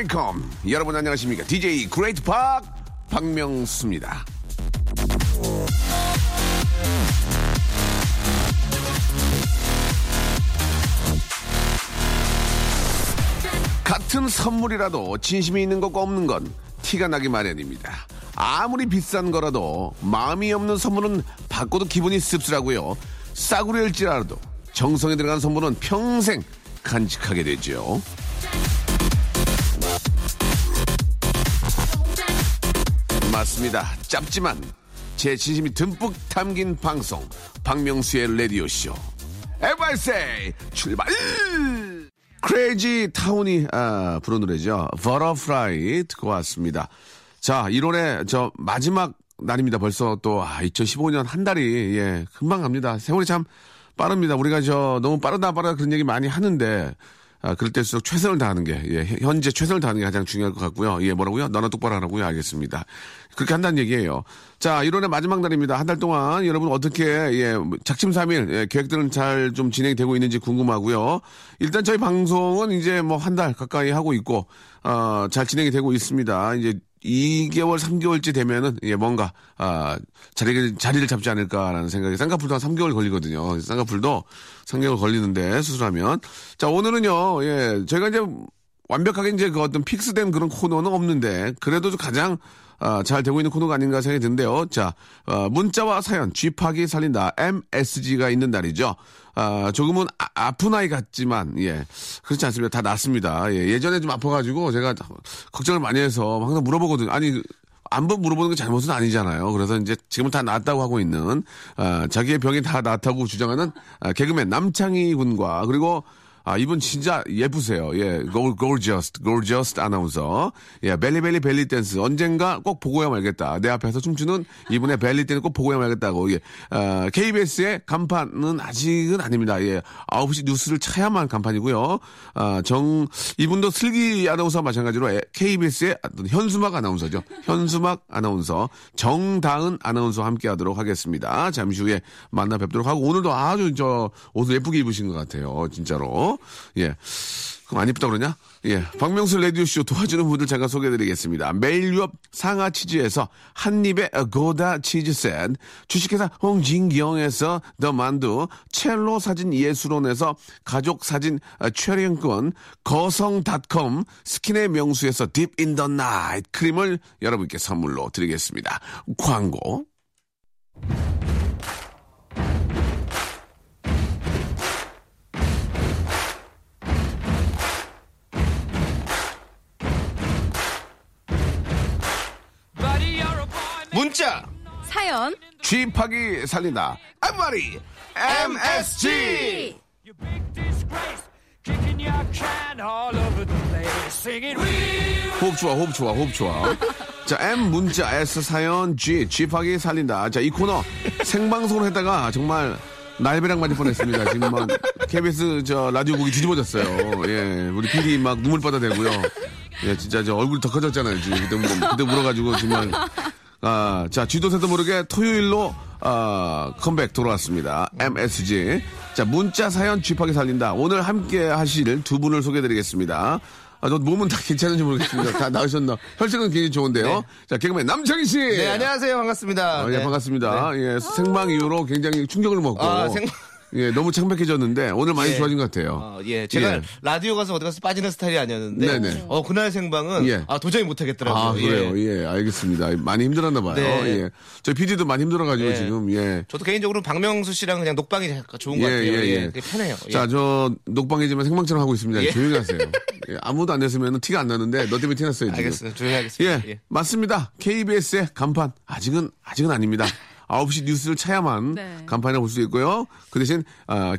Welcome. 여러분 안녕하십니까? DJ Great Park 박명수입니다. 같은 선물이라도 진심이 있는 것과 없는 건 티가 나기 마련입니다. 아무리 비싼 거라도 마음이 없는 선물은 받고도 기분이 씁쓸하고요. 싸구려일지라도 정성이 들어간 선물은 평생 간직하게 되죠 맞습니다. 짧지만 제 진심이 듬뿍 담긴 방송 박명수의 라디오 쇼. Everybody say 출발. Crazy Town이 아, 부른 노래죠. Butterfly 듣고 왔습니다. 자, 1월에 저 마지막 날입니다. 벌써 또 아, 2015년 한 달이 예, 금방 갑니다. 세월이 참 빠릅니다. 우리가 저 너무 빠르다 빠르다 그런 얘기 많이 하는데 아, 그럴 때일수록 최선을 다하는 게, 예, 현재 최선을 다하는 게 가장 중요할 것 같고요. 예, 뭐라고요? 너나 똑바로 하라고요? 알겠습니다. 그렇게 한다는 얘기예요. 자, 1월의 마지막 날입니다. 한 달 동안 여러분 어떻게, 예, 작심삼일, 예, 계획들은 잘 좀 진행이 되고 있는지 궁금하고요. 일단 저희 방송은 이제 뭐 한 달 가까이 하고 있고, 어, 잘 진행이 되고 있습니다. 이제 2개월, 3개월째 되면은, 예, 뭔가, 아, 자리를, 자리를 잡지 않을까라는 생각이, 쌍꺼풀도 한 3개월 걸리거든요. 쌍꺼풀도 3개월 걸리는데, 수술하면. 자, 오늘은요, 예, 저희가 이제 완벽하게 이제 그 어떤 픽스된 그런 코너는 없는데, 그래도 가장, 아, 잘 되고 있는 코너가 아닌가 생각이 드는데요. 자, 어, 문자와 사연, 쥐파기 살린다, MSG가 있는 날이죠. 아, 조금은 아, 픈 아이 같지만, 예. 그렇지 않습니다. 다 낫습니다. 예. 예전에 좀 아파가지고 제가 걱정을 많이 해서 항상 물어보거든요. 아니, 한번 물어보는 게 잘못은 아니잖아요. 그래서 이제 지금은 다 낫다고 하고 있는, 아, 자기의 병이 다 낫다고 주장하는 아, 개그맨 남창희 군과 그리고 아, 이분 진짜 예쁘세요. 예, go, gorgeous, gorgeous 아나운서. 예, 벨리벨리 벨리 댄스. 언젠가 꼭 보고야 말겠다. 내 앞에서 춤추는 이분의 벨리 댄스 꼭 보고야 말겠다고. 예, 어, KBS의 간판은 아직은 아닙니다. 예, 9시 뉴스를 차야만 간판이고요. 아, 정, 이분도 슬기 아나운서와 마찬가지로 에- KBS의 현수막 아나운서죠. 현수막 아나운서. 정다은 아나운서와 함께 하도록 하겠습니다. 잠시 후에 만나 뵙도록 하고 오늘도 아주 저 옷을 예쁘게 입으신 것 같아요. 진짜로. 예. 그럼 안 이쁘다 그러냐? 예. 박명수 라디오쇼 도와주는 분들 잠깐 소개해드리겠습니다. 매일 유업 상하 치즈에서 한입의 고다 치즈 셋, 주식회사 홍진경에서 더 만두, 첼로 사진 예술원에서 가족 사진 어, 촬영권, 거성닷컴 스킨의 명수에서 딥 인 더 나이트 크림을 여러분께 선물로 드리겠습니다. 광고. 문자 사연 쥐파기 살린다. 앞머리 MSG. 호흡 좋아, 호흡 좋아, 호흡 좋아. 자, M 문자, S 사연, G, 쥐파기 살린다. 자, 이 코너 생방송을 했다가 정말 날배랑 맞을 뻔했습니다. 지금 막 KBS 저 라디오국이 뒤집어졌어요. 예, 우리 PD 막 눈물바다 대고요. 예, 진짜 저 얼굴이 더 커졌잖아요. 지금 그때, 물- 그때 물어가지고 정말. 아, 자, 쥐도새도 모르게 토요일로 아, 컴백 돌아왔습니다. MSG. 자, 문자 사연 쥐파기 살린다. 오늘 함께 하실 두 분을 소개해 드리겠습니다. 아, 너 몸은 다 괜찮은지 모르겠습니다. 다 나으셨나? 혈색은 굉장히 좋은데요. 자, 개그맨 남창희 씨. 네, 안녕하세요. 반갑습니다. 어, 예, 네. 반갑습니다. 예, 생방 이후로 굉장히 충격을 먹고. 아, 생- 예, 너무 창백해졌는데 오늘 많이 예. 좋아진 것 같아요. 어, 예, 제가 예. 라디오 가서 어디 가서 빠지는 스타일이 아니었는데, 네네. 어, 그날 생방은, 예. 아, 도저히 못하겠더라고요. 아, 그래요. 예. 예, 알겠습니다. 많이 힘들었나 봐요. 네. 예. 저희 PD도 많이 힘들어가지고 예. 지금, 예. 저도 개인적으로 박명수 씨랑 그냥 녹방이 좋은 것 예, 같아요. 예, 예. 편해요. 예. 자, 저, 녹방이지만 생방처럼 하고 있습니다. 예. 조용히 하세요. 예, 아무도 안 냈으면 티가 안 나는데, 너 때문에 티 났어요, 지금. 알겠습니다. 조용히 하겠습니다. 예, 예. 맞습니다. KBS의 간판. 아직은, 아직은 아닙니다. 9시 뉴스를 차야만 네. 간판에 볼 수 있고요. 그 대신, 아,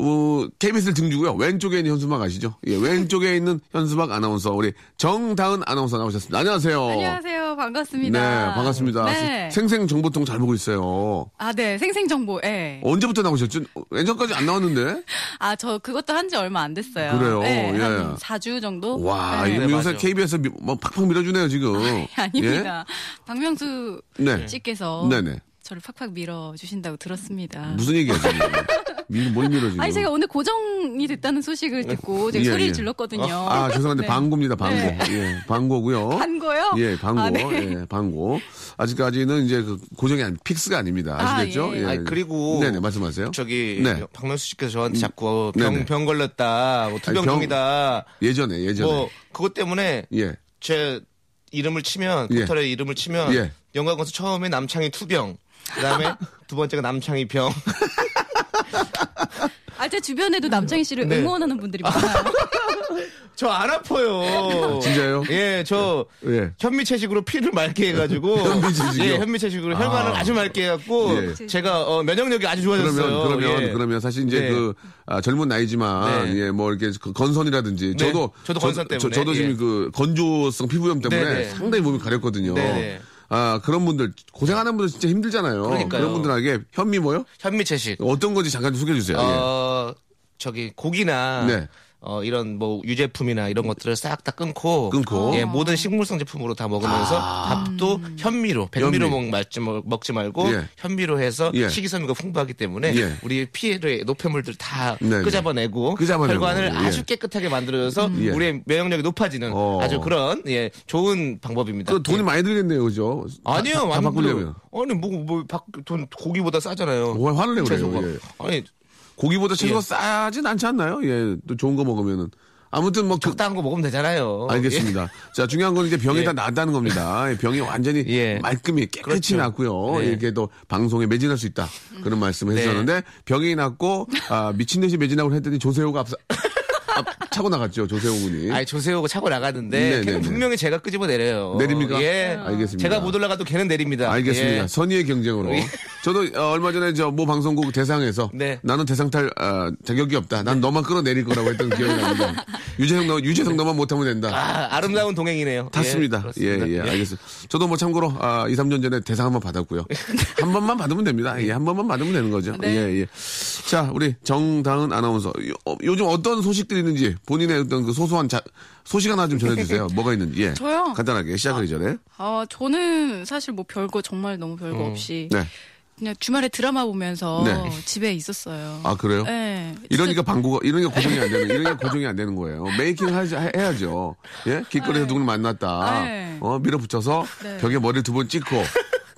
어, KBS를 등주고요. 왼쪽에 있는 현수막 아시죠? 예, 왼쪽에 있는 현수막 아나운서 우리 정다은 아나운서 나오셨습니다. 안녕하세요. 안녕하세요. 반갑습니다. 네, 반갑습니다. 네. 생생 정보통 잘 보고 있어요. 아, 네. 생생 정보, 예. 언제부터 나오셨죠? 예전까지 안 나왔는데. 아, 저 그것도 한 지 얼마 안 됐어요. 그래요? 네, 예. 한 4주 정도? 와, 네. 이 네, 요새. KBS 미- 뭐 팍팍 밀어주네요 지금. 아닙니다. 박명수 네. 씨께서 네네. 저를 팍팍 밀어주신다고 들었습니다. 무슨 얘기야 지금? 밀, 뭘 밀어 지금? 아니, 제가 오늘 고정이 됐다는 소식을 듣고 제가 예, 소리를 예. 질렀거든요. 아 죄송한데 네. 방고입니다 방고. 네. 예, 방고고요. 반고요? 예, 방고. 아, 네. 예, 방고. 아직까지는 이제 그 고정이 아니 픽스가 아닙니다. 아시겠죠? 아, 예. 아니, 그리고 네네 말씀하세요. 저기 네. 박명수 씨께서 저한테 자꾸 병, 네네. 병 걸렸다, 뭐 병- 투병중이다, 예전에 예전에. 뭐 그것 때문에 예. 제 이름을 치면 예. 포털에 이름을 치면 예. 영광에서 처음에 남창희 투병, 그다음에 두 번째가 남창희 병. 아, 제 주변에도 남창희 씨를 네. 응원하는 분들이 많아요. 저 안 아파요. 진짜요? 예, 저 예. 현미 채식으로 피를 맑게 해가지고 현미 채식이요? 예, 현미 채식으로 혈관을 아. 아. 주 맑게 해갖고 예. 제가 어, 면역력이 아주 좋아졌어요. 그러면 그러면 예. 그러면 사실 이제 네. 그 아, 젊은 나이지만 네. 예뭐 이렇게 그 건선이라든지 네. 저도 저도 건선 저, 때문에, 저 도 지금 예. 그 건조성 피부염 때문에 네, 네. 상당히 몸이 가렸거든요. 네, 네. 아 그런 분들 고생하는 분들 진짜 힘들잖아요. 그러니까요. 런 분들에게 현미 뭐요? 현미 채식. 어떤 건지 잠깐 좀 소개해 주세요. 예. 어, 저기 고기나 네. 어, 이런 뭐 유제품이나 이런 것들을 싹 다 끊고 끊고. 예, 모든 식물성 제품으로 다 먹으면서 밥도 현미로 백미로 아. 현미. 먹, 먹지 말고 예. 현미로 해서 예. 식이섬유가 풍부하기 때문에 예. 우리 피해의 노폐물들 다 네, 끄잡아내고 끄잡아내고, 혈관을 예. 아주 깨끗하게 만들어서 예. 우리의 면역력이 높아지는 어. 아주 그런 예, 좋은 방법입니다. 그 돈이 예. 많이 들겠네요, 그죠? 아니요, 다, 바꾸려면. 아니 뭐뭐돈 고기보다 싸잖아요. 뭐 화를 내고 그래요. 예. 아니 고기보다 채소가 예. 싸진 않지 않나요? 예, 또 좋은 거 먹으면은. 아무튼 뭐 그, 적당한 거 먹으면 되잖아요. 알겠습니다. 자, 중요한 건 이제 병이 예. 다 낫다는 겁니다. 병이 완전히 예. 말끔히 깨끗이 그렇죠. 낫고요. 네. 이렇게 또 방송에 매진할 수 있다. 그런 말씀을 네. 해주셨는데 병이 낫고 아, 미친 듯이 매진하고 했더니 조세호가 앞서 앞, 차고 나갔죠. 조세호 군이. 아니 조세호가 차고 나가는데 네, 걔는 네, 네. 분명히 제가 끄집어 내려요. 내립니까? 예. 알겠습니다. 제가 못 올라가도 걔는 내립니다. 알겠습니다. 예. 선의의 경쟁으로. 예. 저도 어, 얼마 전에 저 모 방송국 대상에서 네. 나는 대상탈 어, 자격이 없다. 난 너만 끌어내릴 거라고 했던 기억이 납니다. 유재석 너 유재석 너만 못하면 된다. 아, 아름다운 동행이네요. 탔습니다. 예, 예, 예, 그렇습니다. 알겠습니다. 저도 뭐 참고로, 아, 2, 3년 전에 대상 한번 받았고요. 한 번만 받으면 됩니다. 예, 한 번만 받으면 되는 거죠. 네. 예, 예. 자, 우리 정다은 아나운서. 요, 어, 요즘 어떤 소식들이 있는지 본인의 어떤 그 소소한 자, 소식 하나 좀 전해주세요. 뭐가 있는지. 예. 저요? 간단하게 시작하기 전에. 아, 저는 사실 뭐 별거 정말 너무 별거 없이 네. 그냥 주말에 드라마 보면서 네. 집에 있었어요. 아, 그래요? 네. 이러니까 방구가, 이러니까 고정이 안 되는, 이러니까 고정이 안 되는 거예요. 메이킹 하지, 해- 해야죠. 예? 길거리에서 누구를 만났다. 네. 어, 밀어붙여서 네. 벽에 머리를 두 번 찍고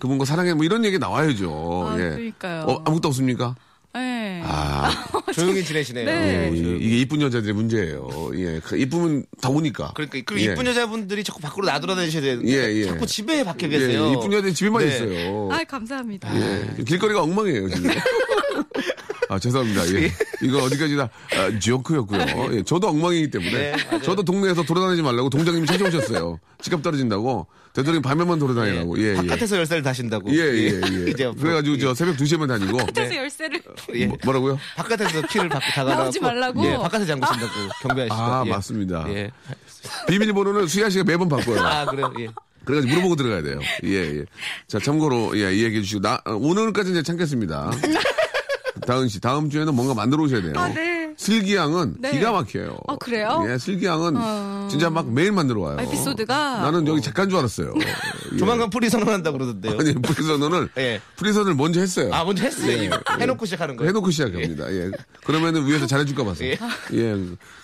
그분과 사랑해 뭐 이런 얘기 나와야죠. 아, 예. 그러니까요. 어, 아무것도 없습니까? 네. 아, 조용히 지내시네요. 네. 예, 이- 이게 이쁜 여자들의 문제예요. 예, 그 이쁘면 더우니까. 그러니까 그 예. 이쁜 여자분들이 자꾸 밖으로 나돌아다니셔야 되는데 예, 예. 자꾸 집에 박혀 계세요. 예, 이쁜 여자들 집에만 네. 있어요. 아, 감사합니다. 예, 길거리가 엉망이에요 지금. 아 죄송합니다. 예. 이거 어디까지나 아, 지오크였고요. 예, 저도 엉망이기 때문에 네. 저도 동네에서 돌아다니지 말라고 동장님이 찾아오셨어요. 지갑 떨어진다고 되도록 밤에만 돌아다니라고. 예, 예. 바깥에서 열쇠를 다신다고. 예, 예, 예. 이제 그래가지고 저 새벽 2시에만 다니고. 그래서 열쇠를 예. 뭐, 뭐라고요? 바깥에서 키를 받고 다가가고 나오지 말라고? 예, 바깥에 잠그신다고 경비하시고. 아, 예. 맞습니다. 예. 비밀번호는 수야 씨가 매번 바꿔요. 아, 그래요. 예. 그래가지고 물어보고 들어가야 돼요. 예, 예. 자, 참고로, 예, 이 얘기해 주시고, 나, 어, 오늘까지 이제 참겠습니다. 다은 씨, 다음 주에는 뭔가 만들어 오셔야 돼요. 아, 네. 슬기양은 네. 기가 막혀요. 아, 그래요? 예, 슬기양은 어. 진짜 막 매일 만들어 와요. 에피소드가? 나는 여기 작가인 줄 알았어요. 예. 조만간 뿌리 선언한다고 그러던데요. 아니, 프리선언을, 예. 프리선을 먼저 했어요. 아, 먼저 했어요. 이미. 해놓고 시작하는 거예요. 해놓고 시작합니다. 예. 그러면은 위에서 잘해줄까 봐서. 예. 예.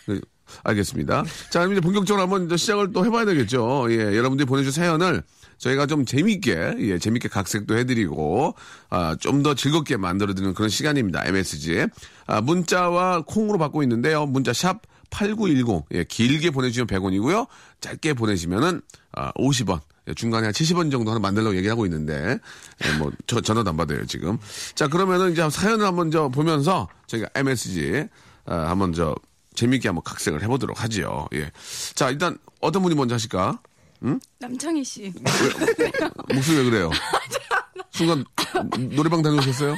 그, 알겠습니다. 자, 그럼 이제 본격적으로 한번 이제 시작을 또 해봐야 되겠죠. 예. 여러분들이 보내주신 사연을 저희가 좀 재밌게, 예, 재밌게 각색도 해드리고, 아, 좀 더 즐겁게 만들어드리는 그런 시간입니다. MSG. 아, 문자와 콩으로 받고 있는데요. 문자 샵 8910. 예, 길게 보내주시면 100원이고요. 짧게 보내시면은, 아, 50원. 예, 중간에 한 70원 정도 하나 만들려고 얘기하고 있는데, 예, 뭐, 저, 전화도 안 받아요, 지금. 자, 그러면은 이제 사연을 한번 저 보면서 저희가 MSG, 아, 한번 저, 재밌게 한번 각색을 해보도록 하지요. 예. 자, 일단 어떤 분이 먼저 하실까? 남창희 씨. 목소리 왜 그래요? 순간 노래방 다녀오셨어요?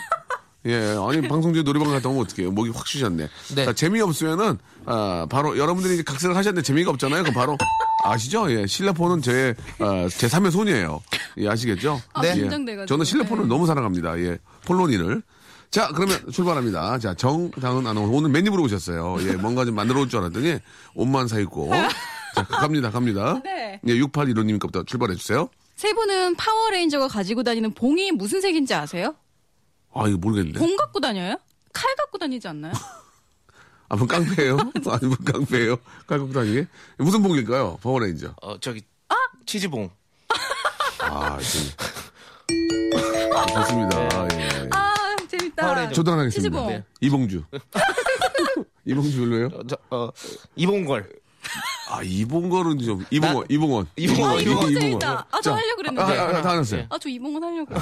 예, 아니 방송 중에 노래방 갔다 오면 어떡해요? 목이 확 쉬셨네. 네. 자, 재미없으면은 아, 바로 여러분들이 이제 각색을 하셨는데 재미가 없잖아요. 그럼 바로 아시죠? 예, 실내폰은 제 아, 제 3의 손이에요. 예, 아시겠죠? 아, 네. 예. 저는 실내폰을 네. 너무 사랑합니다. 예, 폴로니를. 자, 그러면 출발합니다. 자, 정다은 아나운서 오늘 맨입으로 오셨어요. 예, 뭔가 좀 만들어 올 줄 알았더니 옷만 사 입고. 자, 갑니다, 갑니다. 네. 예, 6815님 거부터 출발해 주세요. 세 분은 파워레인저가 가지고 다니는 봉이 무슨 색인지 아세요? 아, 이거 모르겠는데. 봉 갖고 다녀요? 칼 갖고 다니지 않나요? 아, 뭐 깡패예요? 아니면 깡패예요? 칼 갖고 다니게? 무슨 봉일까요? 파워레인저. 어, 저기 치즈봉. 아, 좀. 아, 좋습니다. 예. 아 재밌다. 파워레인저. 저도 하나 하겠습니다. 치즈봉. 네. 이봉주. 이봉주 별로예요? 어, 저, 어, 이봉걸. 아, 이봉걸은 좀, 이봉원, 이봉원. 이봉원, 아, 이봉원 재밌다. 아, 저 자, 하려고 그랬는데. 아, 아, 아, 다 하셨어요. 아, 저 이봉은 하려고.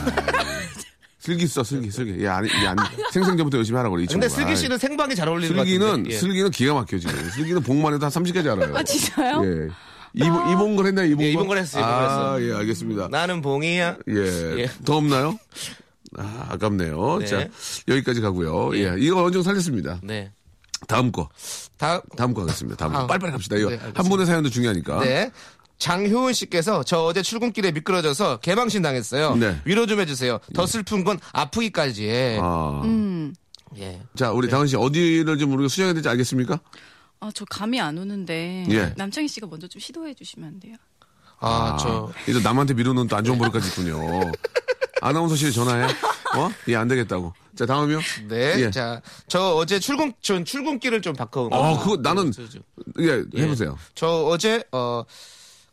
슬기 써, 슬기, 슬기. 야, 아니, 야, 아니, 생생전부터 열심히 하라고 그래, 이 근데 친구가. 슬기 씨는 생방이 잘 어울리는 것 슬기는, 같은데. 예. 슬기는 기가 막혀, 지금. 슬기는 복만 해도 한 30까지 알아요. 아, 진짜요? 예. 이봉, 이봉걸 했나요, 이봉걸? 예, 이봉걸 했어요, 이봉걸 아, 했어요. 예, 알겠습니다. 나는 봉이야. 예. 예. 더 없나요? 아, 아깝네요. 네. 자, 여기까지 가고요. 예. 예. 이거 어느 정도 살렸습니다. 네. 다음 거. 다, 다음 거 하겠습니다. 다음 거. 아, 빨리빨리 갑시다. 이거 네. 한 분의 사연도 중요하니까. 네. 장효은 씨께서 저 어제 출근길에 미끄러져서 개망신 당했어요. 네. 위로 좀 해주세요. 더 슬픈 건 아프기까지 해. 아. 음. 예. 자, 우리 다은 씨 어디를 좀 우리가 수정해야 될지 알겠습니까? 아, 저 감이 안 오는데. 예. 남창희 씨가 먼저 좀 시도해 주시면 안 돼요? 아, 저. 이제 남한테 미루는 또 안 좋은 버릇까지 있군요. 아나운서실에 전화해. 어? 예, 안 되겠다고. 자, 다음이요. 네. 예. 자, 저 어제 출근, 전 출근길을 좀 바꿔. 아, 그거 나는 저, 저, 예, 해보세요. 저 어제, 어,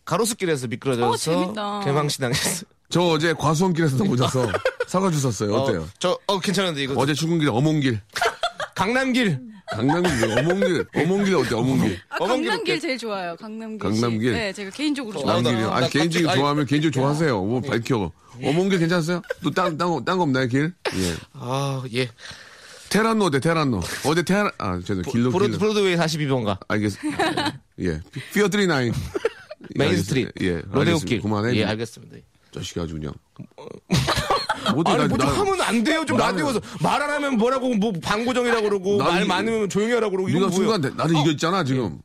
가로수길에서 미끄러져서 어, 재밌다. 개망신 당했어요. 저 어제 과수원길에서 넘어져서 사과 주웠어요. 어때요? 어, 저, 어, 괜찮은데 이거. 어제 출근길에 어몽길. 강남길. 강남길, 어몽길. 어몽길 어때, 어몽길? 아, 강남길 제일 좋아요. 강남길. 강남길? 씨. 네, 제가 개인적으로 어, 좋아해요. 강길이요. 나 아니, 갑자기- 개인적으로 아니, 좋아하면 개인적으로 좋아하세요. 뭐 밝혀. 어몽길 괜찮았어요? 또 딴, 딴, 거- 딴거 없나요, 길? 예. 아, 예. 테란노 어때, 테란노? 어제 테란, 아, 죄송 길로, 브로, 길로. 브로드웨이 42번가. 알겠습니다. 예. 피어 트리 나인. 메인 스트리트. 예. 로데오길. 그만해. 예, 알겠습니다. 자식이 아주 그냥. 어디 아니 나- 뭐좀 나- 하면 안 돼요. 좀 나는- 라디오에서 말 안 하면 뭐라고 뭐 방고정이라고 그러고 나는 말 이- 많으면 조용히 하라고 그러고 네가 뭐예요? 순간 내- 나를 이겼잖아 지금.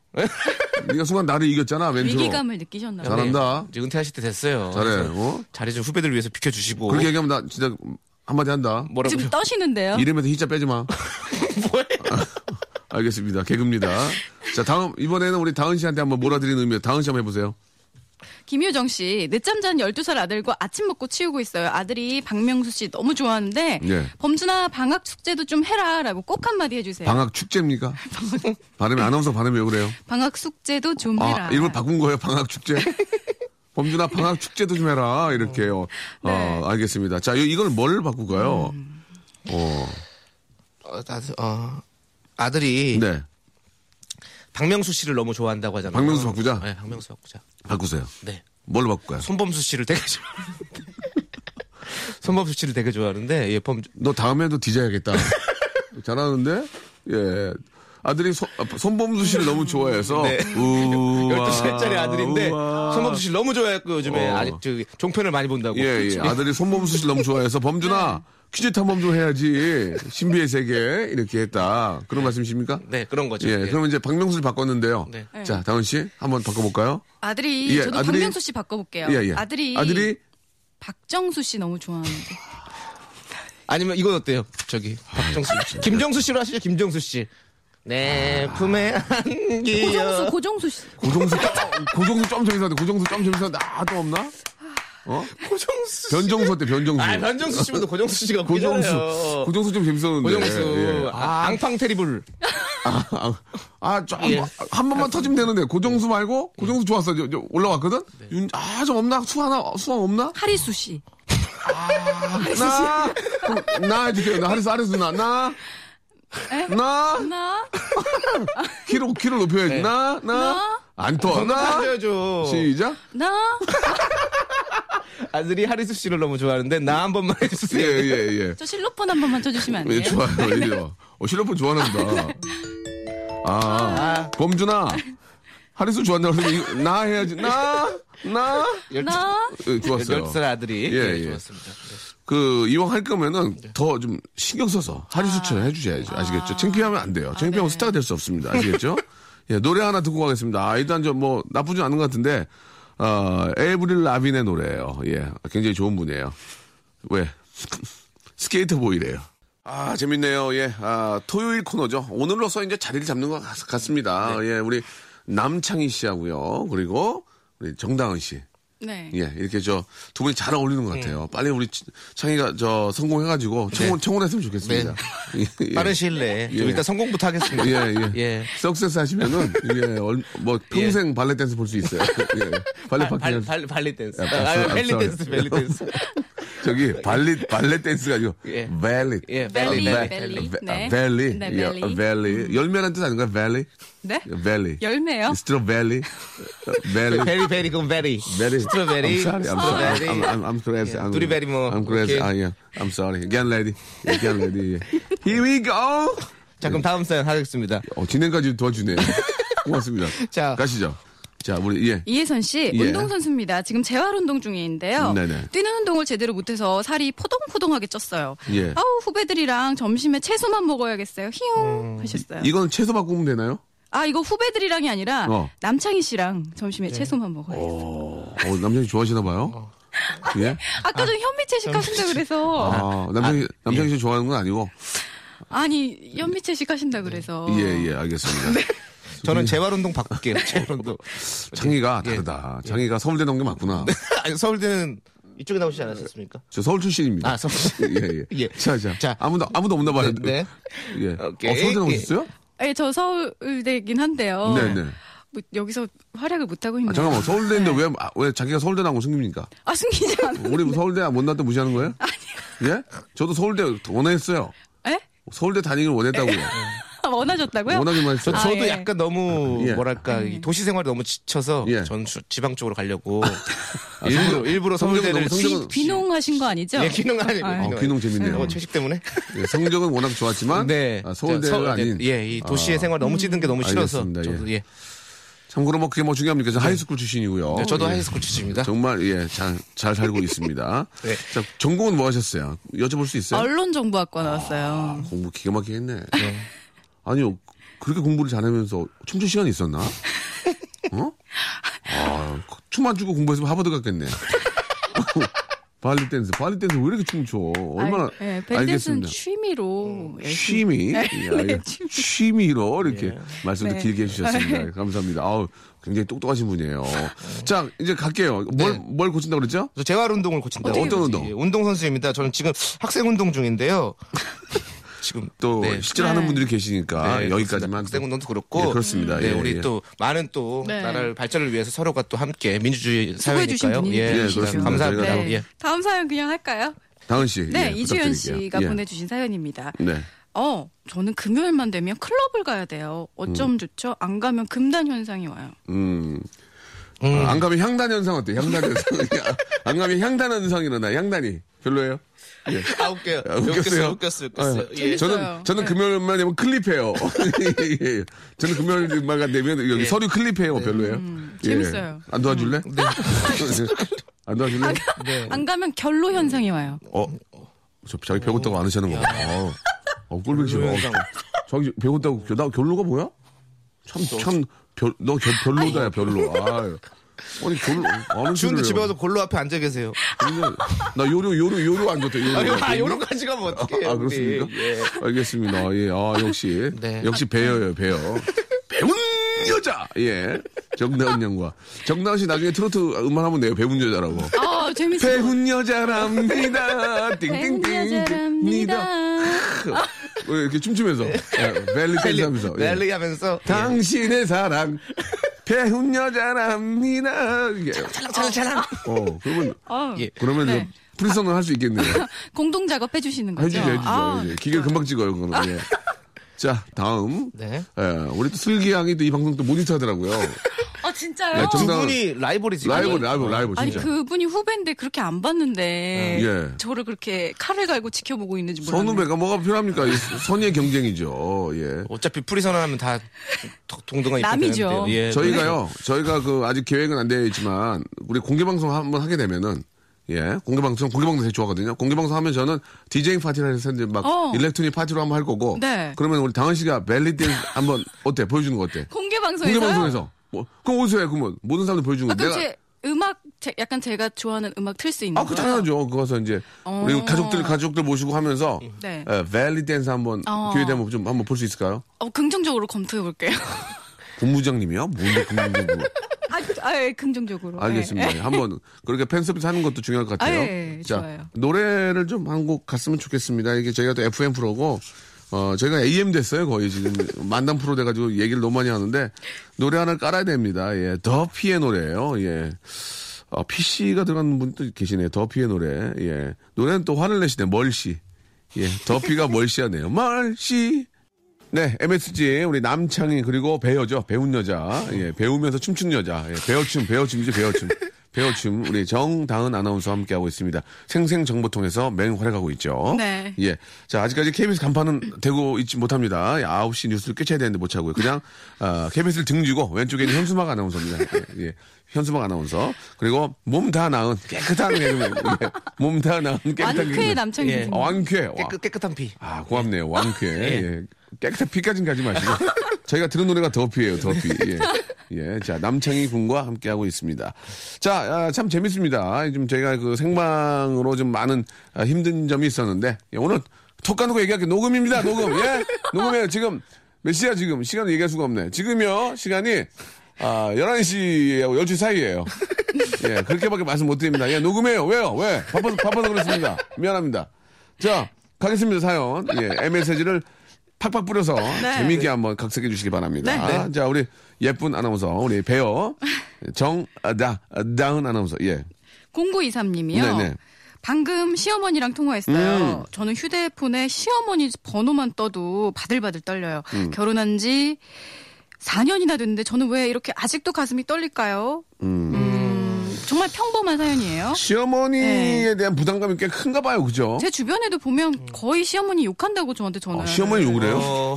네가 순간 나를 이겼잖아 멘트로. 위기감을 느끼셨나 봐요. 잘한다. 이제 은퇴하실 때 됐어요. 잘해. 어? 자리 좀 후배들 위해서 비켜주시고. 그렇게 얘기하면 나 진짜 한마디 한다. 뭐라고 지금 떠시는데요. 이름에서 희자 빼지 마. 뭐예요? 알겠습니다. 개그입니다. 자 다음 이번에는 우리 다은 씨한테 한번 몰아드리는 의미로 다은 씨 한번 해보세요. 김효정 씨, 늦잠 잔 12살 아들과 아침 먹고 치우고 있어요. 아들이 박명수 씨 너무 좋아하는데 예. 범준아 방학 숙제도 좀 해라라고 꼭 한마디 해주세요. 방학 축제입니까? 발음이 아나운서 발음이 왜 그래요? 방학 숙제도 좀 해라. 아 이름을 바꾼 거예요 방학 축제? 범준아 방학 축제도 좀 해라 이렇게요. 네. 아 알겠습니다. 자 이- 이걸 뭘 바꿀까요? 음. 어, 어, 나도, 어, 아들이 네 박명수 씨를 너무 좋아한다고 하잖아요. 박명수 바꾸자? 네, 박명수 바꾸자. 바꾸세요. 네. 뭘로 바꿀까요? 손범수 씨를 되게 좋아하는데. 손범수 씨를 되게 좋아하는데, 예, 범, 너 다음에도 디자이야겠다. 잘하는데? 예. 아들이 손, 아, 손범수 씨를 너무 좋아해서. 네. 우와, 12살짜리 아들인데, 우와. 손범수 씨를 너무 좋아했고, 요즘에 어. 아직 저기 종편을 많이 본다고. 예, 예. 아들이 손범수 씨를 너무 좋아해서 범준아 퀴즈 탐험 좀 해야지. 신비의 세계 이렇게 했다. 그런 말씀이십니까? 네, 그런 거죠. 예. 그러면 이제 박명수를 바꿨는데요. 네. 자, 다은 씨 한번 바꿔볼까요? 아들이 예, 저도 아들이- 박명수 씨 바꿔볼게요. 예, 예. 아들이 아들이 박정수 씨 너무 좋아하는데. 아니면 이건 어때요? 저기, 박정수 씨. 김정수 씨로 하시죠, 김정수 씨. 내 품에 안기어. 고정수 고정수 씨. 고종수 고종수 점 재밌었는데 고종수 점 재밌었는데 아 또 없나? 어? 고정수. 변정수 어때 변정수? 아, 변정수 씨보다 고정수 씨가 고종수 웃기잖아요. 고종수 좀 재밌었는데. 고정수. 예. 아, 앙팡 테리블. 아, 좀, 예. 한 번만 터지면 되는데, 고정수 말고, 고정수 좋았어. 저, 저 올라왔거든? 윤, 아, 좀 없나? 수 하나, 수왕 없나? 하리수 씨. 나, 그럼 나 해주세요. 나 하리스, 하리스 나, 나, 나, 나 키를, 키를 높여야지. 나, 나, 안 터, 나. 해줘야죠. 시작. 나. 아들이 하리수 씨를 너무 좋아하는데 나 한 번만 예, 해주세요. 예, 예. 저 실로폰 한 번만 쳐주시면 안 예, 돼요? 좋아요. 왜 이래요? 어, 실로폰 좋아하나 보다. 아, 범준아. 하리스 좋아한다고 그러면, 이- 나 해야지. 나, 나. 나. 예, 좋았어요. 12살 아들이 예, 예, 예. 좋았습니다. 네. 그 이왕 할 거면은 네. 더좀 신경 써서 하루 수천 해주셔야죠. 아시겠죠? 창피하면 안 돼요. 네. 창피하면 스타가 될 수 없습니다. 아시겠죠? 예, 노래 하나 듣고 가겠습니다. 아, 일단 좀 뭐 나쁘지 않은 것 같은데 어, 에이브릴 라빈의 노래예요. 예, 굉장히 좋은 분이에요. 왜? Sk8er Boi래요. 아, 재밌네요. 예. 아, 토요일 코너죠. 오늘로서 이제 자리를 잡는 것 같- 같습니다. 네. 예, 우리 남창희 씨하고요. 그리고 우리 정다은 씨. 네. 예, 이렇게 저 두 분이 잘 어울리는 것 같아요. 음. 빨리 우리 치- 창희가 저 성공해가지고 청혼, 청혼했으면 좋겠습니다. 예, 예. 네. 빠른 시일 내에 좀 예. 일단 성공부터 하겠습니다. 예, 예. 예. success 하시면은, 예, 얼- 뭐, 평생 발레 댄스 볼 수 있어요. 예. 발레 발, 파킹. 발, 발리 댄스. 아, 아, sorry, 벨리 I'm 댄스, 벨리 댄스. 저기, 발리, 발레 댄스가 아니고, 예. Belly. 예, belly, belly, belly. 네. Belly. 네, 예, belly. Belly. 열매란 뜻 아닌가요? Belly? 네? Belly. 열매요? Strawberry. Belly. Berry, berry, 그럼 berry. Berry. Strawberry, I'm sorry. I'm sorry. I'm, I'm, I'm crazy. 예, I'm, blueberry 뭐, I'm crazy. 아, 예. I'm sorry. Again, lady. Again, lady. 예. Here we go. 자, 그럼 다음 사연 하겠습니다. 어, 진행까지 도와주네. 고맙습니다. 자. 가시죠. 자, 우리, 예. 이혜선 씨, 예. 운동 선수입니다. 지금 재활 운동 중인데요. 네네. 뛰는 운동을 제대로 못해서 살이 포동포동하게 쪘어요. 예. 아우, 후배들이랑 점심에 채소만 먹어야겠어요. 히용 하셨어요. 이건 채소 바꾸면 되나요? 아, 이거 후배들이랑 아니라 어. 남창희 씨랑 점심에 채소만 먹어야겠어요. 어, 남자이 좋아하시나 봐요? 예? 아까 전 현미 채식 하신다 그래서. 아, 남자이, 남자이 씨 좋아하는 건 아니고? 아니, 현미 채식 하신다 그래서. 예, 예, 알겠습니다. 저는 재활운동 바꿀게요. 재활운동. 창희가 다르다. 창희가 서울대 나온 게 맞구나. 아니, 서울대는 이쪽에 나오시지 않았습니까? 저 서울 출신입니다. 아, 서울. 예, 예. 예. 자, 자. 자. 아무도, 아무도 없나 봐요. 네. 예. 오케이. 어, 서울대 예. 나오셨어요? 예, 저 서울대긴 한데요. 네 네. 뭐 여기서 활약을 못하고 있네요. 아, 잠깐만, 서울대인데 네. 왜, 아, 왜 자기가 서울대 나온 거 숨깁니까? 아, 숨기지 않아요. 우리 서울대 못 나왔다 무시하는 거예요? 아니요. 예? 저도 서울대 원했어요. 예? 서울대 다니기를 원했다고요. 아, 원하셨다고요? 원하기만 저, 했어요. 아, 저도 예. 약간 너무 예. 뭐랄까 이 도시 생활이 너무 지쳐서 예. 전 수- 지방 쪽으로 가려고 아, 일부러 성적- 일부러 서울대를 너무 성적은- 귀, 귀농하신 거 아니죠? 예, 귀농 아니 아, 어, 귀농 재밌네요. 어, 채식 때문에 예, 성적은 워낙 좋았지만 네 아, 서울대가 저- 서- 아닌 예, 이 도시의 아, 생활 너무 찌든 게 너무 싫어서 알겠습니다. 저도 예, 참고로 뭐 그게 뭐 중요합니까? 저 high school 출신이고요. 네, 저도 예. high school 출신입니다. 정말 예, 잘, 잘 살고 있습니다. 네. 자, 전공은 뭐 하셨어요? 여쭤볼 수 있어요? 언론정보학과 나왔어요. 공부 기가 막히게 했네. 아니요. 그렇게 공부를 잘하면서 춤출 시간이 있었나? 어? 아, 춤안 추고 공부했으면 하버드 갔겠네. 발리 댄스. 발리 댄스 왜 이렇게 춤춰? 얼마나 아, 예, 밴드는 알겠습니다. 취미로 열심히- 취미, 네, 예, 알겠- 취미. 취미로 이렇게 말씀도 네. 길게 해주셨습니다. 감사합니다. 아우, 굉장히 똑똑하신 분이에요. 자, 이제 갈게요. 뭘, 네. 뭘 고친다고 그랬죠? 저 재활 운동을 고친다. 어떤 운동? 예, 운동 선수입니다. 저는 지금 학생 운동 중인데요. 지금 또, 네. 실제로 네. 하는 분들이 계시니까 네, 여기까지만. 학생 운동도 그렇고 예, 그렇습니다. 네, 예, 우리 예. 또 많은 또 네. 나라를 발전을 위해서 서로가 또 함께 민주주의 사회니까요. 분이 예, 계시죠. 그렇습니다. 감사합니다. 네. 예. 다음 사연 그냥 할까요? 다은 씨. 네, 예, 이주연. 씨가 예. 보내주신 사연입니다. 네. 어, 저는 금요일만 되면 클럽을 가야 돼요. 어쩜 좋죠? 안 가면 금단 현상이 와요. 음. 어, 안 가면 향단 현상 어때? 향단 현상. 안 가면 향단 현상이 일어나. 향단이. 별로예요? 예. 아 웃겨요. 아, 웃겼어요? 웃겼어요. 웃겼어요. 아, 예. 재밌어요. 저는 저는 네. 금요일만 되면 클립해요. 예, 예. 저는 금요일만 되면 여기 예. 서류 클립해요. 별로예요. 예. 음, 재밌어요. 안 도와줄래? 네. 안 도와줄래? 네. 안 가면 결로 현상이 와요. 어, 저 자기 배웠다고 안 하시는 거. 어, 어 꼴보기 싫어. 현상. 자기 배웠다고 교- 나 결로가 뭐야? 참참별너 별로다야 별로. 아유. 아니 추운데 소리를 집에. 와서 골로 앞에 앉아 계세요. 근데 나 요로 요로 요로 안 좋대. 요로. 아, 요- 아 요런까지 가면 어떡해요. 아. 그렇습니까? 예. 알겠습니다. 예, 아, 역시. 네. 역시 배여요, 배여. 배운 여자! 예. 정다은 양과. 정다은 씨 나중에 트로트 음악 한번 내요. 배운 여자라고. 아, 재밌어요. 배운 여자랍니다. 배운 띵띵띵. 여자랍니다. 왜 이렇게 춤추면서. 예, 벨리 댄스 하면서. 예. 벨리 하면서 당신의 사랑. 배운 여자랍니다. 이게. 찰랑찰랑. 어, 그러면, 어, 예. 그러면 네. 저 프리 선언을 할 수 있겠네요. 공동 작업 해주시는 거죠? 해주죠, 해주죠. 아, 예. 기계를 금방 찍어요, 그거는. 예. 자, 다음. 네. 예, 우리 또 슬기 양이 또 이 방송 또 모니터 하더라고요. 아, 진짜요? 네, 두 정다은- 분이 라이벌이지. 라이브, 라이브, 라이브, 아니 진짜. 그분이 후배인데 그렇게 안 봤는데 예. 저를 그렇게 칼을 갈고 지켜보고 있는지 몰랐네. 선후배가 뭐가 필요합니까? 이 선의의 경쟁이죠. 예. 어차피 프리 선언을 하면 다 도- 동등한 입장 남이죠. 예. 저희가요, 저희가 그 아직 계획은 안 되어 있지만, 우리 공개 방송 한번 하게 되면은, 예, 공개방송, 공개방송 되게 좋아하거든요. 공개방송 하면 저는 디제잉 파티를 해서 이제 막 어. electronic 파티로 한번 할 거고. 네. 그러면 우리 다은 씨가 벨리 댄스 한번 어때? 보여주는 거 어때? 공개 방송에서. 공개방송에서. 뭐, 그럼 어디서 해? 그러면 모든 사람들 보여주는 아, 거. 그럼 제 음악 제- 약간 제가 좋아하는 음악 틀 수 있는 아, 그? 당연하죠. 그거서 이제 우리 가족들 가족들 모시고 하면서 네. 에, 벨리 댄스 한번 어. 기회 되면 좀 한번 볼 수 있을까요? 어, 긍정적으로 검토해 볼게요. 본부장님이요? 뭔데 본부장님? 아, 아, 예, 긍정적으로. 알겠습니다. 예. 한번 그렇게 팬 서비스 하는 것도 중요할 것 같아요. 아, 예, 자, 좋아요. 노래를 좀 한 곡 갔으면 좋겠습니다. 이게 저희가 또 FM 프로고 어, 저희가 AM 됐어요, 거의 지금. 만담 프로 돼가지고 얘기를 너무 많이 하는데, 노래 하나를 깔아야 됩니다. 예, 더 피의 노래예요 예. 어, PC가 들어간 분도 계시네요. 더피의 노래. 예. 노래는 또 화를 내시네, 멀씨. 예, 더피가 멀씨하네요. 멀씨. 네, MSG, 우리 남창희, 그리고 배우죠. 배운 여자. 예, 배우면서 춤추는 여자. 예, 배어춤, 배어춤이죠, 배어춤. 배어춤, 우리 정다은 아나운서와 함께하고 있습니다. 생생정보통해서 맹활약하고 있죠. 네. 예. 자, 아직까지 KBS 간판은 되고 있지 못합니다. 9시 뉴스를 꿰쳐야 되는데 못 차고요. 그냥, 아, KBS를 등지고 왼쪽에는 현수막 아나운서입니다. 예, 예. 현수막 아나운서. 그리고 몸 다 나은 깨끗한 개그맨. 예. 몸다 나은 깨끗한 완쾌. 남창희 예. 어, 완쾌. 와. 깨끗, 깨끗한 피. 아, 고맙네요. 왕쾌. 예. 깨끗한 피까지는 가지 마시고. 저희가 들은 노래가 더피예요, 더피. 예. 예. 자, 남창희 군과 함께하고 있습니다. 자, 아, 참 재밌습니다. 좀 저희가 그 생방으로 좀 많은 아, 힘든 점이 있었는데, 예, 오늘 톡 까놓고 얘기할게. 녹음입니다, 녹음. 예? 녹음이에요. 지금 몇 시야, 지금? 시간을 얘기할 수가 없네. 지금요, 시간이 아, 11시하고 12시 사이에요. 예, 그렇게밖에 말씀 못 드립니다. 예, 녹음해요. 왜요? 왜? 바빠서, 바빠서 그렇습니다. 미안합니다. 자, 가겠습니다, 사연. 예, MSG를 팍팍 뿌려서 재미있게 한번 각색해 주시기 바랍니다. 자, 우리 예쁜 아나운서, 우리 배우, 정, 아, 다, 아, 다은 아나운서, 예. 0923님이요. 네네. 방금 시어머니랑 통화했어요. 저는 휴대폰에 시어머니 번호만 떠도 바들바들 떨려요. 음. 결혼한 지 4년이나 됐는데 저는 왜 이렇게 아직도 가슴이 떨릴까요? 음, 정말 평범한 사연이에요. 시어머니에 대한 부담감이 꽤 큰가 봐요, 그죠? 제 주변에도 보면 거의 시어머니 욕한다고 저한테 전화. 어, 시어머니 욕을 해요? 어,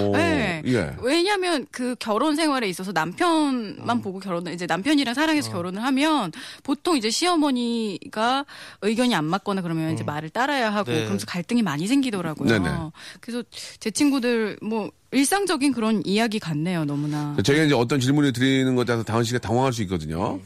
오, 네. 예. 왜냐하면 그 결혼 생활에 있어서 남편만 보고 결혼을 이제 남편이랑 사랑해서 결혼을 하면 보통 이제 시어머니가 의견이 안 맞거나 그러면 이제 말을 따라야 하고 네. 그러면서 갈등이 많이 생기더라고요. 네네. 그래서 제 친구들 뭐 일상적인 그런 이야기 같네요, 너무나. 저희가 이제 어떤 질문을 드리는 것에 따라서 다은 씨가 당황할 수 있거든요.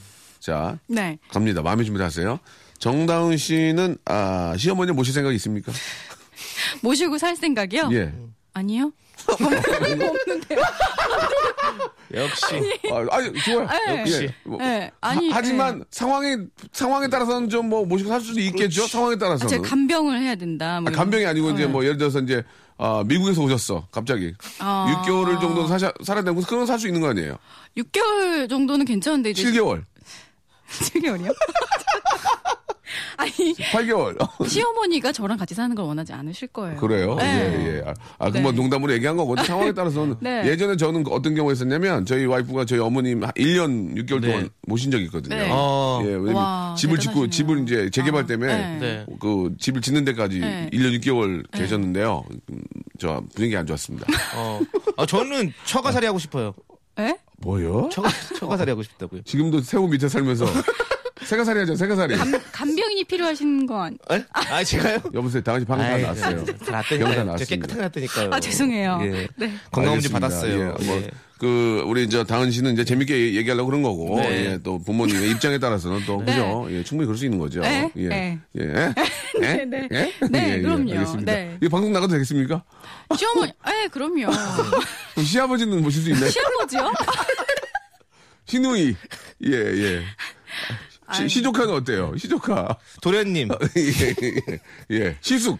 자, 네. 갑니다. 마음의 준비하세요. 정다은 씨는 아, 시어머니 모실 생각 있습니까? 모시고 살 생각이요? 예. 아니요. 역시. 아, 아니, 좋아요. 네. 역시. 예. 뭐, 네. 아니. 하, 지만 네. 상황에 상황에 따라서는 좀 뭐 모시고 살 수도 있겠죠. 상황에 아, 따라서는. 제가 간병을 해야 된다. 뭐 아, 간병이 아니고 이제 네. 뭐 예를 들어서 이제 아, 미국에서 오셨어. 갑자기. 아. 6개월 정도 사셔, 살아야 되고 그건 살수 있는 거 아니에요? 6개월 정도는 괜찮은데 이제 7개월, 7개월이요? 아니 8개월. 시어머니가 저랑 같이 사는 걸 원하지 않으실 거예요. 그래요? 네. 예, 예. 아, 아, 그뭐 네. 농담으로 얘기한 거거든요. 상황에 따라서는. 네. 예전에 저는 어떤 경우가 있었냐면 저희 와이프가 저희 어머님 1년 6개월 네. 동안 모신 적이 있거든요. 네. 어. 예, 왜냐면 와, 집을 짓고. 집을 이제 재개발 아, 때문에 네. 네. 그 집을 짓는 데까지 네. 1년 6개월 계셨는데요. 음, 저 분위기 안 좋았습니다. 어. 아, 저는 처가살이 하고 싶어요. 에? 뭐요? 처가, 처가살이 하고 싶다고요. 지금도 새우 밑에 살면서 세가살이 하죠, 세가살이. 간 병인이 필요하신 거 아니? 에? 아, 제가요? 여보세요, 당연히 방금 다 나왔어요. 다 났다니까요. 깨끗하게 났다니까요. 아, 죄송해요. 예. 네. 건강검진. 받았어요. 예, 뭐, 예. 그, 우리 저 당은 씨는 이제 재밌게 얘기하려고 그런 거고, 네. 예, 또 부모님의 입장에 따라서는 또, 그죠? 예, 충분히 그럴 수 있는 거죠. 네, 예. 네. 예. 예? 네, 네. 예? 네, 그럼요. 알겠습니다. 네. 이 방송 나가도 되겠습니까? 시어머니, 에 그럼요. 그럼 시아버지는 모실 수 있나요? 시아버지요? 시누이. 예, 예. 시, 아유. 시조카는 어때요? 시조카. 도련님. 예, 예, 예. 시숙.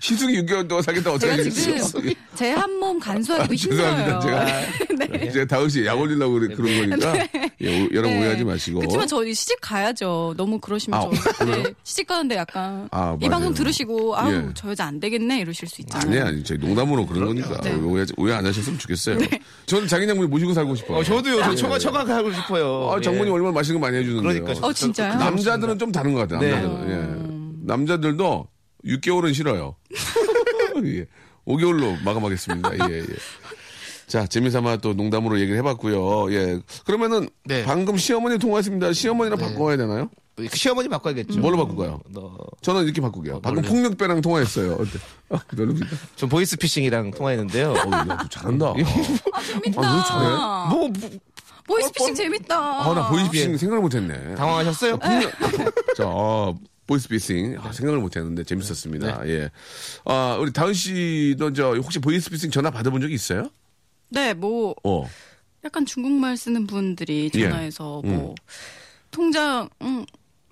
시숙이 6개월 동안 사겠다 어떻게 제가 하겠어요? 지금 제 한 몸 간수하기도 아, 죄송합니다. 힘들어요. 제가, 제가 다은 씨약 올리려고 그래- 그런 거니까. 예, 오- 여러분 오해하지 마시고. 그렇지만 저희 시집 가야죠. 너무 그러시면 아, 저? 네, 시집 가는데 약간 아, 이 방송. 들으시고 아우 예. 저 여자 안 되겠네 이러실 수 있잖아요. 아니, 아니, 저희 농담으로 그런 거니까. 네. 오해, 오해 안 하셨으면 좋겠어요. 저는 자기 장모님 모시고 살고 싶어요. 어, 저도요. 저 처가, 처가 가고 싶어요. 아, 장모님 예. 얼마나 맛있는 거 많이 해주는데요. 그러니까. 어 진짜요? 남자들은 좀 다른 것 같아요. 네. 남자들은. 예. 남자들도 6개월은 싫어요. 예. 5개월로 마감하겠습니다. 예, 예. 자, 재미삼아 또 농담으로 얘기를 해봤고요. 예. 그러면은 네. 방금 시어머니 통화했습니다. 시어머니랑 바꿔야 되나요? 시어머니 바꿔야겠죠. 뭘로 바꿀까요? 너, 저는 이렇게 바꿀게요. 방금 뭘로? 폭력배랑 통화했어요. 어때? 아, 별로입니다. 전 보이스피싱이랑 통화했는데요. 어, 야, 좀 잘한다. 아, 재밌다. 아, 왜 잘해? 뭐, 뭐 보이스피싱 재밌다. 아, 나 보이스피싱 생각을 못했네. 당황하셨어요? 자, 어, 보이스피싱 아, 생각을 못했는데 재밌었습니다. 예. 아, 우리 다은 씨도 저 혹시 보이스피싱 전화 받아본 적이 있어요? 네, 뭐 어. 약간 중국말 쓰는 분들이 예. 전화해서 뭐 통장 음,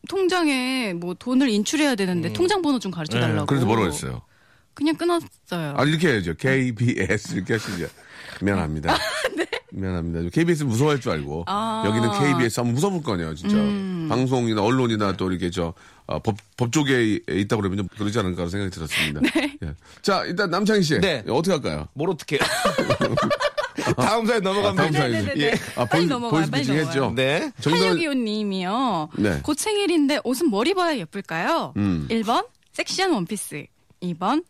통장에 뭐 돈을 인출해야 되는데 통장 번호 좀 가르쳐 달라고. 음. 그래서 뭐라고 했어요? 그냥 끊었어요. 아, 이렇게 해야죠. KBS 이렇게 하시죠. 미안합니다. 미안합니다. KBS 무서워할 줄 알고 아. 여기는 KBS 하면 무서울 거 아니에요, 진짜. 방송이나 언론이나 또 이렇게 저 아, 법, 법 쪽에 있다 그러면 좀 그러지 않을까 생각이 들었습니다. 예. 자, 일단 남창희 씨. 네. 어떻게 할까요? 뭘 어떻게. 다음 사연 넘어가면 다음 되죠. 사연. 네네네. 예. 아, 빨리 넘어가요. 빨리 넘어가요. 했죠? 네. 8625님이요. 네. 곧 생일인데 옷은 뭘 입어야 예쁠까요? 음. 1번 섹시한 원피스. 2번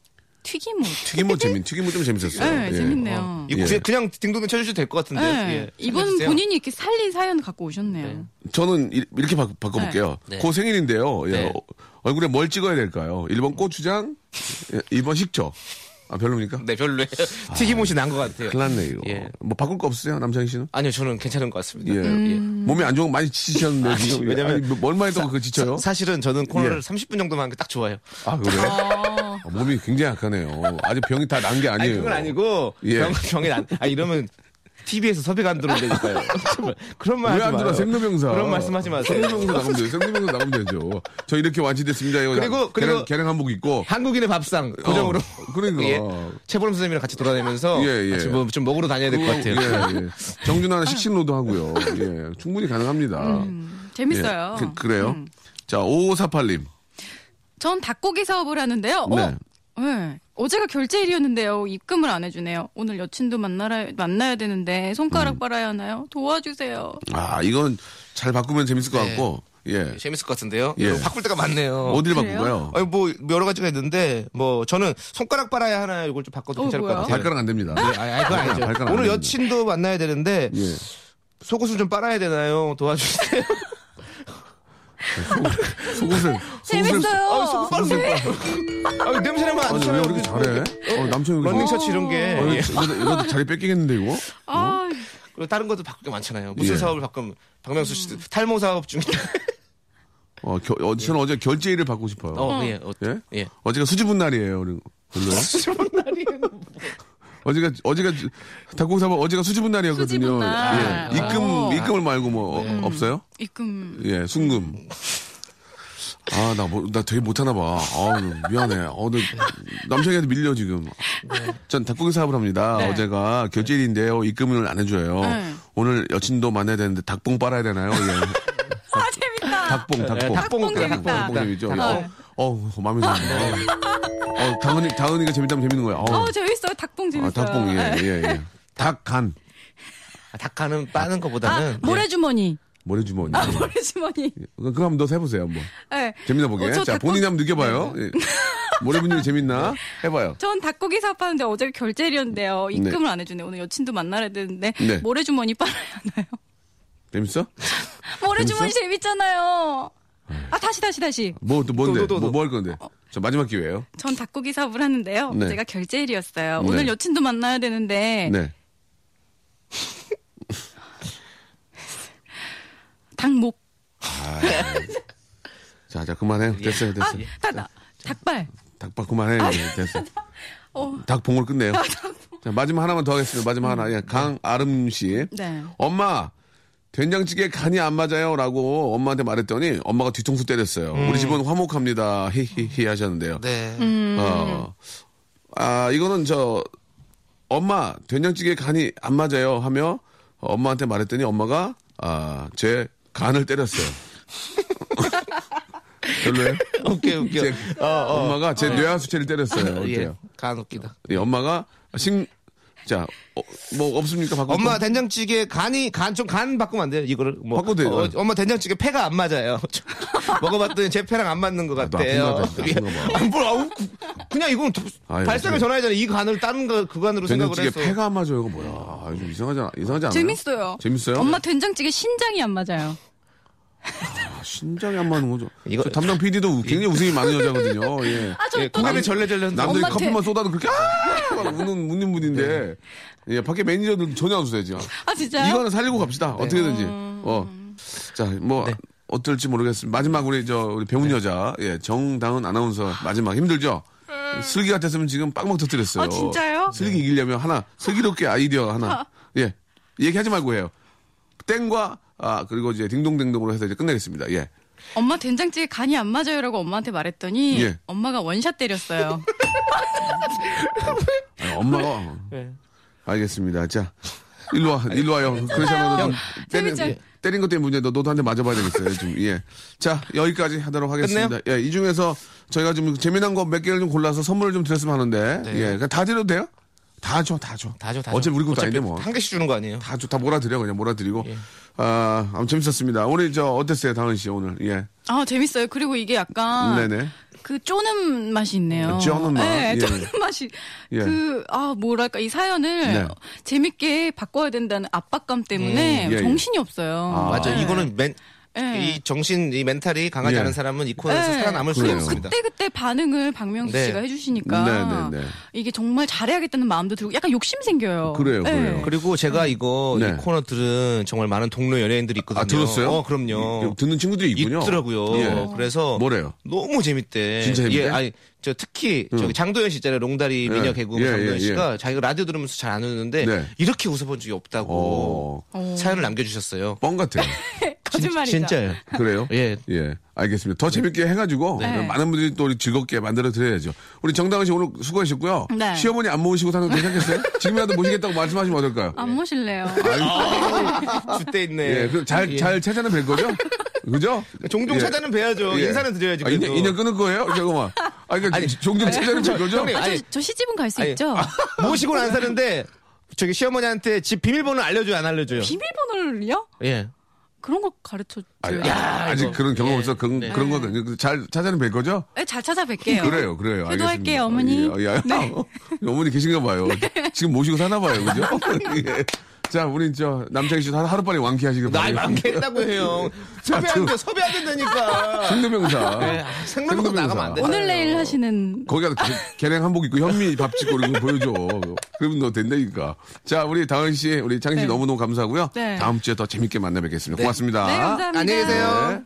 튀김옷. 튀김옷 재밌, 튀김옷 좀 재밌었어요. 네, 예. 재밌네요. 이거 예. 그냥, 딩동댕 쳐주셔도 될 것 같은데. 네. 예. 이번. 본인이 이렇게 살린 사연 갖고 오셨네요. 저는 이- 이렇게 바, 바꿔볼게요. 네. 고 생일인데요. 예, 네. 어, 얼굴에 뭘 찍어야 될까요? 1번 고추장, 예, 2번 식초. 아, 별로입니까? 네, 별로예요. 튀김옷이 난 것 같아요. 큰일 났네, 이거. 예. 뭐 바꿀 거 없으세요, 남창희 씨는? 아니요, 저는 괜찮은 것 같습니다. 예. 몸이 안 좋은 거 많이 지치셨는데, 지금. 왜냐면 아니, 뭐 얼마 있다고 그거 지쳐요? 사, 실은 저는 코너를 예. 30분 정도만 딱 좋아요. 아, 그래요? 어, 아, 몸이 굉장히 약하네요. 아직 병이 다 난 게 아니, 아니에요. 그건 아니고, 예. 병, 병이 안, 아, 이러면 TV에서 섭외가 안 들어온다니까요. 그런 말왜 하지 안 들어? 마요. 생로병사. 그런 말씀 하지 마세요. 생로병사 나가면 돼요. 생로병사 나가면 되죠. 저 이렇게 완치됐습니다. 이거 그리고- 그리고- 계량, 계량 한복 입고. 한국인의 밥상 고정으로. 어, 그러니까. 예. 최보름 선생님이랑 같이 돌아다니면서 예, 예. 같이 뭐 좀 먹으러 다녀야 될 것 같아요. 예, 예. 정준하는 식신로도 하고요. 예, 충분히 가능합니다. 재밌어요. 예, 그, 래요 자, 5548님. 전 닭고기 사업을 하는데요. 네. 어, 네. 어제가 결제일이었는데요. 입금을 안 해주네요. 오늘 여친도 만나라, 만나야 되는데 손가락 음. 빨아야 하나요? 도와주세요. 아, 이건 잘 바꾸면 재밌을 것 네. 같고, 예. 재밌을 것 같은데요. 예. 바꿀 때가 많네요. 어디를 그래요? 바꿀까요? 아니 뭐 여러 가지가 있는데 뭐 저는 손가락 빨아야 하나 이걸 좀 바꿔도 어, 괜찮을 것 뭐야? 같아요. 발가락 안 됩니다. 네, 아니, 아니, 그건 아니죠. 발가락 안 오늘 됩니다. 여친도 만나야 되는데 예. 속옷을 좀 빨아야 되나요? 도와주세요. 속옷을. 재밌어요. 아, 속옷 빨으세요. 아, 냄새 나면 안 아니, 왜 좋아요. 이렇게 잘해? 어, 남편이 왜 런닝 이렇게- 셔츠 이런 게. 어, 예. 이거, 이거, 자리 뺏기겠는데, 이거? 아, 그리고 다른 것도 바꿀 게 많잖아요. 무슨 예. 사업을 바꾸면 박명수 씨 탈모 사업 중에. 어, 겨, 어, 저는 어제 결제일을 받고 싶어요. 어, 예. 어, 예? 예. 어제가 수지분 날이에요. 그리고. 별로요? 어제가 어제가 닭고기 사면 어제가 수지분 날이었거든요. 수지분 날. 예. 입금 어. 입금을 말고 뭐 어, 없어요? 입금. 예, 순금. 아, 나, 뭐, 나 되게 못하나 봐. 아, 미안해. 어, 너, 남편한테 밀려, 지금. 전 닭고기 사업을 합니다. 네. 어제가 결제일인데요. 입금을 안 해줘요. 네. 오늘 여친도 만나야 되는데 닭봉 빨아야 되나요? 예. 아, 재밌다. 닭봉, 닭봉. 닭봉 닭봉 재밌다. 닭봉 재밌죠? 닭봉. 어, 어, 마음에 드네. 어, 다은이, 다은이가 재밌다면 재밌는 거야. 어, 어, 재밌어요. 닭봉 재밌어요. 아, 닭봉, 예, 네. 예, 예. 닭간. 아, 닭가는 빠는 것보다는 아, 모래주머니. 모래주머니. 아, 모래주머니. 그거 한번 더 해보세요, 한번. 네. 재밌나 보게. 어, 저 자, 닭봉- 본인이 한번 느껴봐요. 예. 모래분들이 재밌나? 해봐요. 전 닭고기 사업하는데 어제가 결제일이었는데요. 입금을 안 해주네. 오늘 여친도 만나야 되는데 네. 모래주머니 빨아야 하나요? 재밌어? 모래주머니 재밌잖아요. 아 다시 다시 다시. 뭐, 또 뭔데? 또, 뭐, 또. 뭐할 건데? 자, 마지막 기회예요 전 닭고기 사업을 하는데요. 네. 어제가 결제일이었어요. 네. 오늘 여친도 만나야 되는데 네. 닭목. 자, 자, 그만해. 됐어요, 됐어. 아, 다, 다, 닭발. 닭밥 그만해. 아, 됐어. 어. 닭봉을 끝내요. 자, 마지막 하나만 더 하겠습니다. 마지막 하나. 예, 강아름 씨. 네. 엄마, 된장찌개 간이 안 맞아요. 라고 엄마한테 말했더니 엄마가 뒤통수 때렸어요. 우리 집은 화목합니다. 히히히 하셨는데요. 네. 어, 아, 이거는 저, 엄마, 된장찌개 간이 안 맞아요. 하며 엄마한테 말했더니 엄마가, 아, 제 간을 때렸어요. 별로예요? 웃겨, 웃겨. 제, 엄마가 제 뇌하수체를 때렸어요. 예. 어때요? 간 웃기다. 예, 엄마가 식, 자, 어, 뭐 없습니까? 바꿀 엄마 거? 된장찌개 간이 간 좀 간 바꾸면 안 돼요 이거를 뭐 바꿔도 돼요. 어, 엄마 된장찌개 패가 안 맞아요 먹어봤더니 제 패랑 안 맞는 것너 같아요 봐. 아, 뭘, 아우, 그- 그냥 이건 발상을 그래. 전화하잖아 이 간을 다른 거 그 간으로 생각을 된장찌개 했어 패가 안 맞아요. 이거 뭐야. 아, 좀 이상하지, 않아? 이상하지 않아요? 재밌어요. 재밌어요? 엄마 된장찌개 신장이 안 맞아요. 진작에 안 맞는 거죠. 이거- 저 담당 PD도 굉장히 웃음이 많은 여자거든요. 예. 아, 저 예, 또 남- 절레절레. 남들이 엄마한테- 커피만 쏟아도 그렇게 아! 막 웃는 웃는 분인데 예 밖에 매니저들 전혀 안 웃어야죠. 아, 진짜요? 이거는 살리고 갑시다. 어떻게든지. 어. 자, 뭐 어떨지 모르겠습니다. 마지막 우리 저 우리 배운 여자 예 정다은 아나운서 마지막 힘들죠. 슬기 같았으면 지금 빵빵 터뜨렸어요. 아, 진짜요? 슬기 이기려면 하나 슬기롭게 아이디어 하나 예 얘기하지 말고 해요. 땡과 아 그리고 이제 딩동댕동으로 해서 이제 끝내겠습니다. 예. 엄마 된장찌개 간이 안 맞아요라고 엄마한테 말했더니 예. 엄마가 원샷 때렸어요. 아니, 엄마가 네. 알겠습니다. 자, 일로 와, 일로 와요. 그러잖아, 너 때린? 때린 것 때문에 너, 너도 한 대 맞아봐야 되겠어요. 좀, 예. 자, 여기까지 하도록 하겠습니다. 예, 이 중에서 저희가 좀 재미난 거 몇 개를 좀 골라서 선물을 좀 드렸으면 하는데, 네. 예. 그냥 다 드려도 돼요? 다 줘, 다 줘. 다 줘, 다 줘. 어차피 우리 것도 어차피 아닌데 뭐. 한 개씩 주는 거 아니에요? 다 줘, 다 몰아드려, 그냥 몰아드리고. 예. 아, 아무 재밌었습니다. 오늘 저 어땠어요, 다은 씨, 오늘? 예. 아 재밌어요. 그리고 이게 약간 네네. 그 쪼는 맛이 있네요. 쪼는 맛? 네, 예. 쪼는 맛이 예. 그아 뭐랄까 이 사연을 네. 재밌게 바꿔야 된다는 압박감 때문에 음, 예. 정신이 없어요. 아. 맞아. 네. 이거는 맨, 네. 이 정신, 이 멘탈이 강하지 예. 않은 사람은 이 코너에서 네. 살아남을 수 그래요. 없습니다. 그때 그때 반응을 박명수 네. 씨가 해주시니까 네, 네, 네. 이게 정말 잘해야겠다는 마음도 들고 약간 욕심 생겨요. 그래요, 네. 그래요. 그리고 제가 이거 네. 이 코너 들은 정말 많은 동료 연예인들이 있거든요. 아, 들었어요? 어, 그럼요. 듣는 친구들이 있군요. 있더라고요. 예. 그래서 뭐래요? 너무 재밌대. 진짜 재밌대? 예, 아니 저 특히 저기 장도연 씨 있잖아요. 롱다리 미녀 예. 개그 예, 장도연 예, 씨가 자기가 라디오 들으면서 잘 안 웃는데 네. 이렇게 웃어본 적이 없다고 어, 사연을 남겨주셨어요. 뻥 같아요. 거짓말이죠. 진짜요. 그래요? 예. 예, 알겠습니다. 더 재밌게 해가지고 네. 많은 분들이 또 우리 즐겁게 만들어 드려야죠. 우리 정다은 씨 오늘 수고하셨고요. 네. 시어머니 안 모시고 사는 거 괜찮겠어요? 지금이라도 모시겠다고 말씀하시면 어떨까요? 안 모실래요. 주대 있네. 예, 그잘 예. 잘 찾아는 뵐 거죠? 그죠? 종종 예. 찾아는 뵈야죠. 예. 인사는 드려야지. 아. 인연, 인연 끊을 거예요? 잠깐만. 아, 그러니까 아니, 종종 찾아는 뵐 거죠? 형님, 아, 저, 아니, 저 시집은 갈수 아니, 있죠. 모시고는 안 사는데 저기 시어머니한테 집 비밀번호 알려줘요, 안 알려줘요? 비밀번호를요? 예. 그런 거 가르쳐 줘요. 아니, 아, 직 이거. 그런 경험 예. 없어. 그런, 네. 그런 거, 잘 찾아는 뵐 거죠? 네, 잘 찾아뵐게요. 그래요, 그래요. 알겠습니다. 어머니. 예, 야, 네. 어머니 계신가 봐요. 지금 모시고 사나 봐요, 그죠? 예. 자, 우리 저 남창희 씨 하루 빨리 완쾌하시길 바랍니다. 많겠다고 해요. 섭외 안 돼, 섭외 안 된다니까. 생도명사. 네, 생명도 나가면 안 돼. 오늘 내일 하시는 거기가 계량 한복 입고 현미 밥 찍고 이런 거 보여줘. 그러면 너 된다니까. 자, 우리 다은 씨, 우리 창희 씨 네. 너무너무 감사하고요. 네. 다음 주에 더 재밌게 만나 뵙겠습니다. 고맙습니다. 네, 감사합니다. 안녕히 계세요. 네.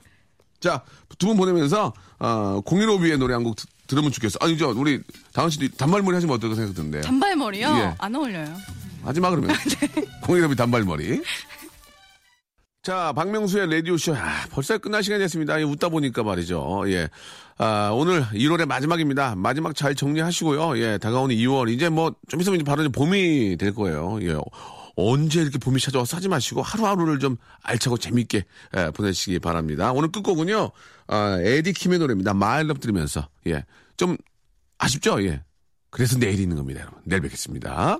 자, 두 분 보내면서, 어, 015B의 노래 한 곡 들으면 좋겠어. 아니, 저, 우리 다은 씨도 단발머리 하시면 어떨까 생각 드는데. 단발머리요? 예. 안 어울려요. 하지 마, 그러면. 네. 015B 단발머리. 자, 박명수의 라디오쇼. 아, 벌써 끝날 시간이 됐습니다. 예, 웃다 보니까 말이죠. 예. 아, 오늘 1월의 마지막입니다. 마지막 잘 정리하시고요. 예, 다가오는 2월. 이제 뭐, 좀 있으면 이제 바로 이제 봄이 될 거예요. 예. 언제 이렇게 봄이 찾아와서 하지 마시고 하루하루를 좀 알차고 재밌게 예, 보내시기 바랍니다. 오늘 끝곡은요. 아, 에디 킴의 노래입니다. 마일럽 들으면서. 예. 좀 아쉽죠? 예. 그래서 내일 있는 겁니다, 여러분. 내일 뵙겠습니다.